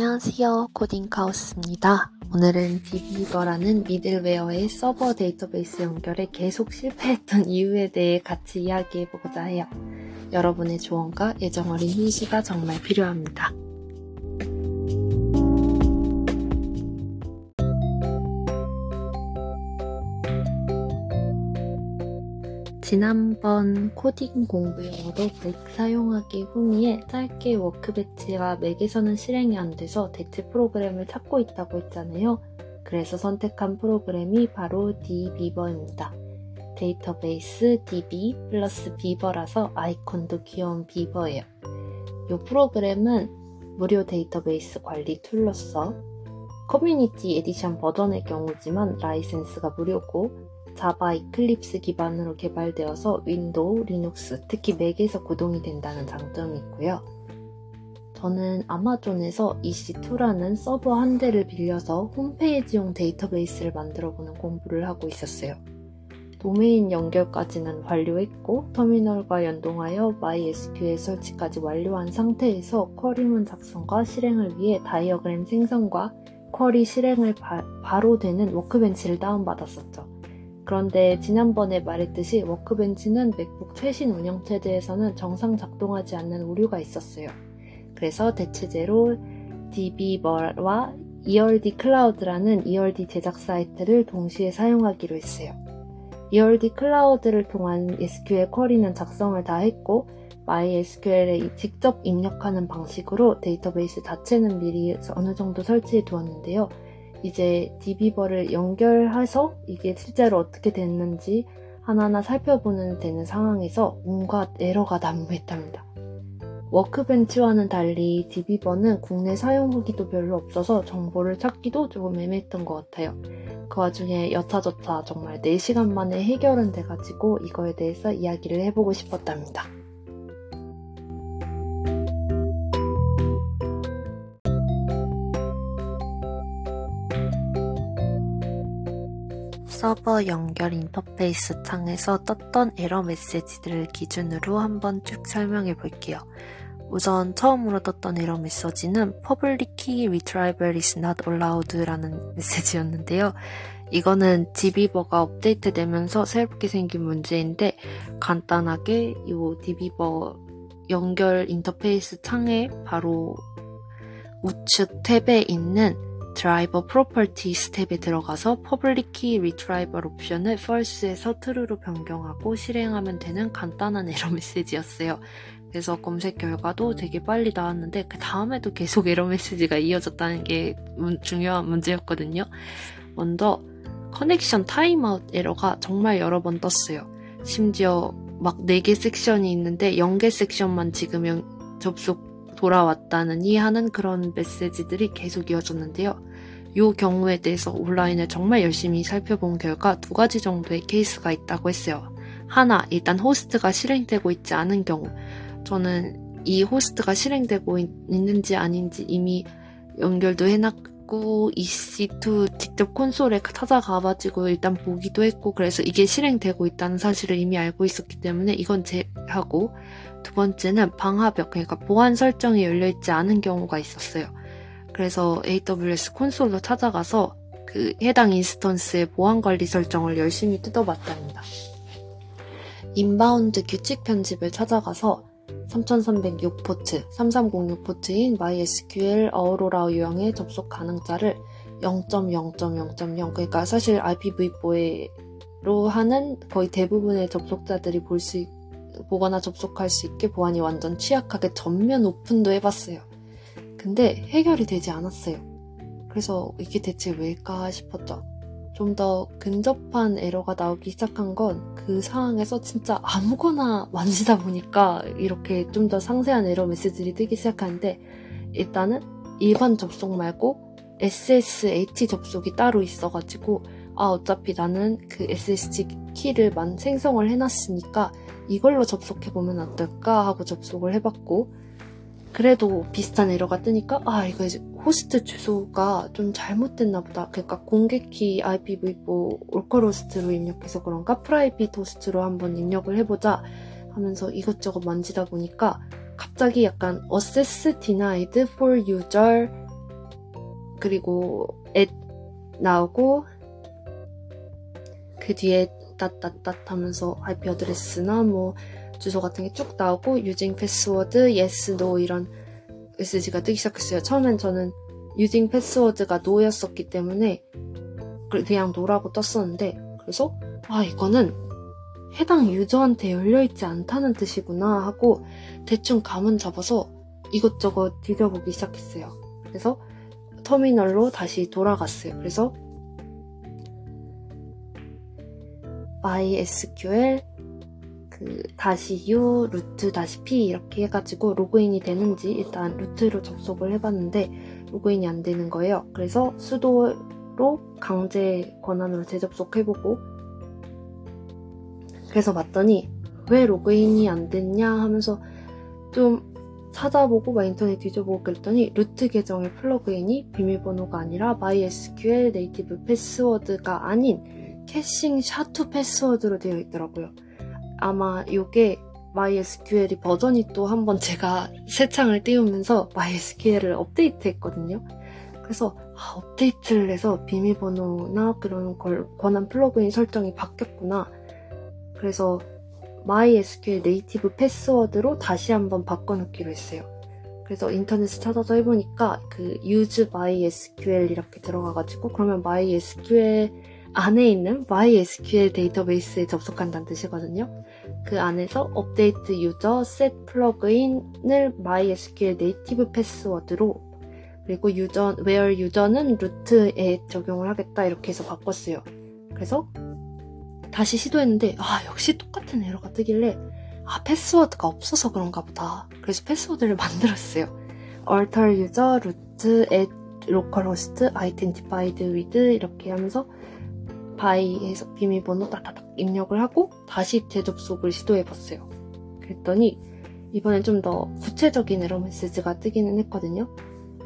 안녕하세요. 코딩카우스입니다. 오늘은 DBeaver라는 미들웨어의 서버 데이터베이스 연결에 계속 실패했던 이유에 대해 같이 이야기해보고자 해요. 여러분의 조언과 애정 어린 훈수가 정말 필요합니다. 지난번 코딩 공부 용으로 맥 사용하기 후미에 짧게 Workbench가 맥에서는 실행이 안 돼서 대체 프로그램을 찾고 있다고 했잖아요. 그래서 선택한 프로그램이 바로 DBeaver입니다. 데이터베이스 db 플러스 beaver라서 아이콘도 귀여운 비버예요. 이 프로그램은 무료 데이터베이스 관리 툴로서 Community Edition 버전의 경우지만 라이센스가 무료고 자바 이클립스 기반으로 개발되어서 윈도우, 리눅스, 특히 맥에서 구동이 된다는 장점이 있고요. 저는 아마존에서 EC2라는 서버 한 대를 빌려서 홈페이지용 데이터베이스를 만들어 보는 공부를 하고 있었어요. 도메인 연결까지는 완료했고 터미널과 연동하여 MySQL 설치까지 완료한 상태에서 쿼리문 작성과 실행을 위해 다이어그램 생성과 쿼리 실행을 바, 바로 되는 Workbench를 다운받았었죠. 그런데 지난번에 말했듯이 Workbench는 맥북 최신 운영체제에서는 정상 작동하지 않는 오류가 있었어요. 그래서 대체제로 DB버와 ERD 클라우드라는 ERD 제작 사이트를 동시에 사용하기로 했어요. ERD 클라우드를 통한 SQL 쿼리는 작성을 다 했고 MySQL에 직접 입력하는 방식으로 데이터베이스 자체는 미리 어느 정도 설치해 두었는데요. 이제 디비버를 연결해서 이게 실제로 어떻게 됐는지 하나하나 살펴보는 되는 상황에서 온갖 에러가 난무했답니다. 워크벤치와는 달리 디비버는 국내 사용 후기도 별로 없어서 정보를 찾기도 조금 애매했던 것 같아요. 그 와중에 여차저차 정말 4시간 만에 해결은 돼가지고 이거에 대해서 이야기를 해보고 싶었답니다. 서버 연결 인터페이스 창에서 떴던 에러 메시지들을 기준으로 한번 쭉 설명해 볼게요. 우선 처음으로 떴던 에러 메시지는 Public Key Retrieval is not allowed라는 메시지였는데요. 이거는 DBeaver가 업데이트 되면서 새롭게 생긴 문제인데 간단하게 이 DBeaver 연결 인터페이스 창에 바로 우측 탭에 있는 driver properties 탭에 들어가서 public key retrieval 옵션을 false에서 true로 변경하고 실행하면 되는 간단한 에러 메시지였어요. 그래서 검색 결과도 되게 빨리 나왔는데 그 다음에도 계속 에러 메시지가 이어졌다는 게 중요한 문제였거든요. 먼저 connection timeout 에러가 정말 여러 번 떴어요. 심지어 막 4개 섹션이 있는데 0개 섹션만 지금 접속 돌아왔다느니 하는 그런 메시지들이 계속 이어졌는데요. 이 경우에 대해서 온라인을 정말 열심히 살펴본 결과 두 가지 정도의 케이스가 있다고 했어요. 하나, 일단 호스트가 실행되고 있지 않은 경우. 저는 이 호스트가 실행되고 있, 는지 아닌지 이미 연결도 해놨 고 EC2 직접 콘솔에 찾아가가지고 일단 보기도 했고 그래서 이게 실행되고 있다는 사실을 이미 알고 있었기 때문에 이건 제하고 두 번째는 방화벽 그러니까 보안 설정이 열려있지 않은 경우가 있었어요. 그래서 AWS 콘솔로 찾아가서 그 해당 instance의 보안 관리 설정을 열심히 뜯어봤답니다. inbound 규칙 편집을 찾아가서 3306포트, 3306포트인 MySQL Aurora 유형의 접속 가능자를 0.0.0.0 그러니까 사실 IPv4로 하는 거의 대부분의 접속자들이 볼 수 보거나 접속할 수 있게 보안이 완전 취약하게 전면 오픈도 해봤어요. 근데 해결이 되지 않았어요. 그래서 이게 대체 왜일까 싶었죠. 좀 더 근접한 에러가 나오기 시작한 건 그 상황에서 진짜 아무거나 만지다 보니까 이렇게 좀 더 상세한 에러 메시지들이 뜨기 시작하는데 일단은 일반 접속 말고 SSH 접속이 따로 있어가지고 아 어차피 나는 그 SSH 키를 만 생성을 해놨으니까 이걸로 접속해보면 어떨까 하고 접속을 해봤고 그래도 비슷한 에러가 뜨니까 아 이거 이제 호스트 주소가 좀 잘못됐나 보다. 그러니까 공개키 IPv4 localhost로 입력해서 그런가? private host로 한번 입력을 해보자 하면서 이것저것 만지다 보니까 갑자기 약간 access denied for user 그리고 앳 나오고 그 뒤에 따따따 하면서 IP address나 뭐 주소 같은 게 쭉 나오고 using password, yes, no 이런 메시지가 뜨기 시작했어요. 처음엔 저는 using password가 no였었기 때문에 그냥 no라고 떴었는데 그래서 아 이거는 해당 유저한테 열려있지 않다는 뜻이구나 하고 대충 감은 잡아서 이것저것 뒤져보기 시작했어요. 그래서 터미널로 다시 돌아갔어요. 그래서 MySQL 그 대시 U root 대시 P 이렇게 해가지고 로그인이 되는지 일단 root로 접속을 해봤는데 로그인이 안 되는 거예요. 그래서 sudo로 강제 권한으로 재접속해보고 그래서 봤더니 왜 로그인이 안 됐냐 하면서 좀 찾아보고 막 인터넷 뒤져보고 그랬더니 root 계정의 플러그인이 비밀번호가 아니라 MySQL native password가 아닌 caching sha2 password로 되어 있더라고요. 아마 이게 MySQL이 버전이 또 한 번 제가 새 창을 띄우면서 MySQL을 업데이트 했거든요. 그래서 아, 업데이트를 해서 비밀번호나 그런 걸 권한 플러그인 설정이 바뀌었구나. 그래서 MySQL native password로 다시 한번 바꿔놓기로 했어요. 그래서 인터넷을 찾아서 해보니까 그 use MySQL 이렇게 들어가가지고 그러면 MySQL 안에 있는 MySQL 데이터베이스에 접속한다는 뜻이거든요. 그 안에서 업데이트 유저 set 플러그인을 MySQL native password로 그리고 유저 where 유저는 루트에 적용을 하겠다 이렇게 해서 바꿨어요. 그래서 다시 시도했는데 아 역시 똑같은 에러가 뜨길래 아 패스워드가 없어서 그런가 보다. 그래서 패스워드를 만들었어요. alter user root at localhost identified with 이렇게 하면서 바이에서 비밀번호 따다닥 입력을 하고 다시 재접속을 시도해봤어요. 그랬더니 이번엔 좀 더 구체적인 에러 메시지가 뜨기는 했거든요.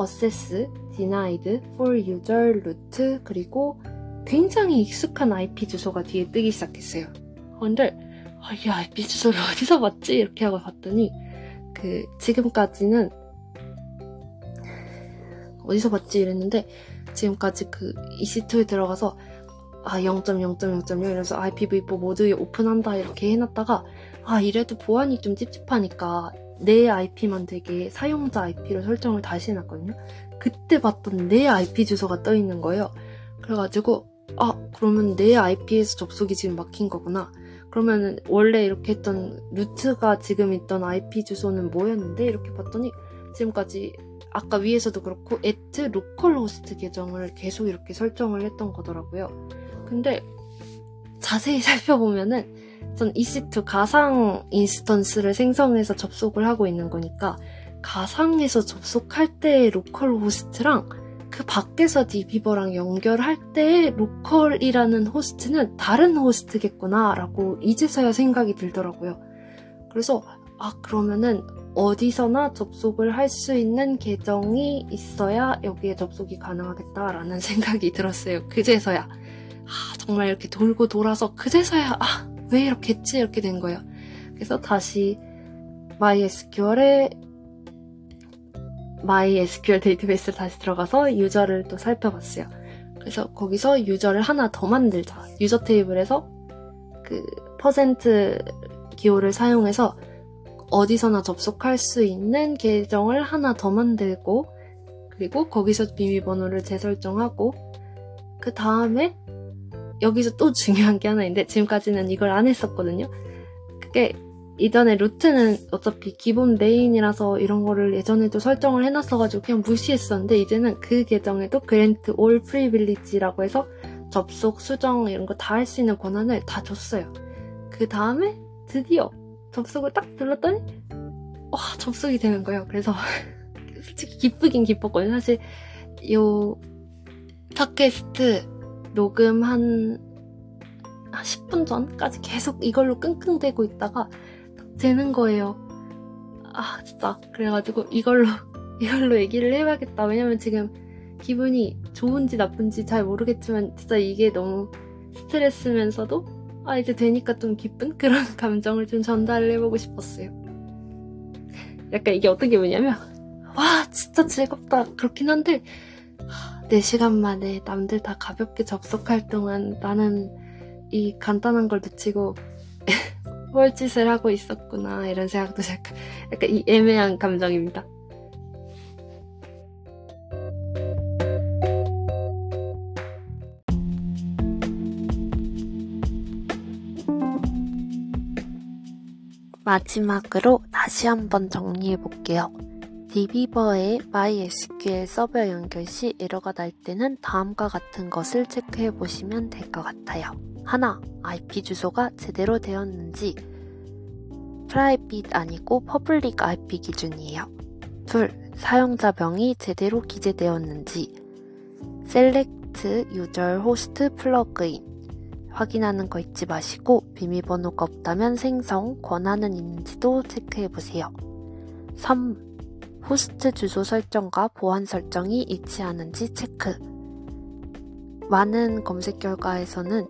assess, denied, for user root 그리고 굉장히 익숙한 IP 주소가 뒤에 뜨기 시작했어요. 근데 아, 이 IP 주소를 어디서 봤지? 이렇게 하고 봤더니 그 지금까지는 어디서 봤지 이랬는데 지금까지 그 EC2에 들어가서 아 0.0.0.0 이래서 IPv4 모두 오픈한다 이렇게 해놨다가 아 이래도 보안이 좀 찝찝하니까 내 IP만 되게 사용자 IP로 설정을 다시 해놨거든요. 그때 봤던 내 IP 주소가 떠 있는 거예요. 그래가지고 아 그러면 내 IP에서 접속이 지금 막힌 거구나. 그러면 원래 이렇게 했던 root가 지금 있던 IP 주소는 뭐였는데 이렇게 봤더니 지금까지 아까 위에서도 그렇고 at localhost 계정을 계속 이렇게 설정을 했던 거더라고요. 근데 자세히 살펴보면은 전 EC2 가상 instance를 생성해서 접속을 하고 있는 거니까 가상에서 접속할 때의 localhost랑 그 밖에서 DBeaver랑 연결할 때의 local이라는 호스트는 다른 호스트겠구나 라고 이제서야 생각이 들더라고요. 그래서 아 그러면은 어디서나 접속을 할 수 있는 계정이 있어야 여기에 접속이 가능하겠다라는 생각이 들었어요. 그제서야. 아, 정말 이렇게 돌고 돌아서 그제서야 아, 왜 이렇게 했지? 이렇게 된 거예요. 그래서 다시 MySQL에 MySQL 데이터베이스를 다시 들어가서 유저를 또 살펴봤어요. 그래서 거기서 유저를 하나 더 만들자. 유저 테이블에서 그 퍼센트 기호를 사용해서 어디서나 접속할 수 있는 계정을 하나 더 만들고 그리고 거기서 비밀번호를 재설정하고 그 다음에 여기서 또 중요한 게 하나 있는데 지금까지는 이걸 안 했었거든요. 그게 이전에 root는 어차피 기본 메인이라서 이런 거를 예전에도 설정을 해놨어가지고 그냥 무시했었는데 이제는 그 계정에도 grant all privilege라고 해서 접속, 수정 이런 거 다 할 수 있는 권한을 다 줬어요. 그 다음에 드디어 접속을 딱 눌렀더니 와 접속이 되는 거예요. 그래서 솔직히 기쁘긴 기뻤거든요. 사실 요 팟캐스트 녹음 한 10분 전까지 계속 이걸로 끙끙대고 있다가 되는 거예요. 아, 진짜. 그래가지고 이걸로, 이걸로 얘기를 해봐야겠다. 왜냐면 지금 기분이 좋은지 나쁜지 잘 모르겠지만 진짜 이게 너무 스트레스면서도 아, 이제 되니까 좀 기쁜 그런 감정을 좀 전달을 해보고 싶었어요. 약간 이게 어떤 기분이냐면 와, 진짜 즐겁다. 그렇긴 한데 4시간 만에 남들 다 가볍게 접속할 동안 나는 이 간단한 걸 놓치고 뻘짓을 하고 있었구나 이런 생각도 약간, 약간 이 애매한 감정입니다. 마지막으로 다시 한번 정리해 볼게요. 디비버의 MySQL 서버 연결 시 에러가 날 때는 다음과 같은 것을 체크해 보시면 될 것 같아요. 하나, IP 주소가 제대로 되었는지 private 아니고 public IP 기준이에요. 둘, 사용자 명이 제대로 기재되었는지 select user host plugin 확인하는 거 잊지 마시고 비밀번호가 없다면 생성, 권한은 있는지도 체크해 보세요. 3. 호스트 주소 설정과 보안 설정이 일치하는지 체크. 많은 검색 결과에서는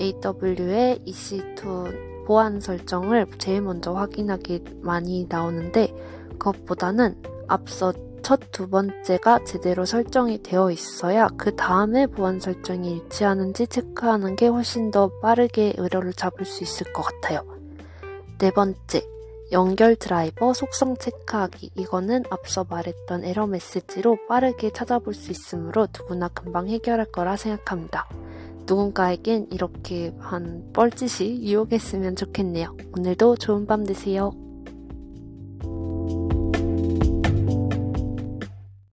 AW의 EC2 보안 설정을 제일 먼저 확인하기 많이 나오는데 그것보다는 앞서 첫 두 번째가 제대로 설정이 되어 있어야 그 다음에 보안 설정이 일치하는지 체크하는 게 훨씬 더 빠르게 의뢰를 잡을 수 있을 것 같아요. 네 번째, 연결 드라이버 속성 체크하기. 이거는 앞서 말했던 에러 메시지로 빠르게 찾아볼 수 있으므로 누구나 금방 해결할 거라 생각합니다. 누군가에겐 이렇게 한 뻘짓이 유혹했으면 좋겠네요. 오늘도 좋은 밤 되세요.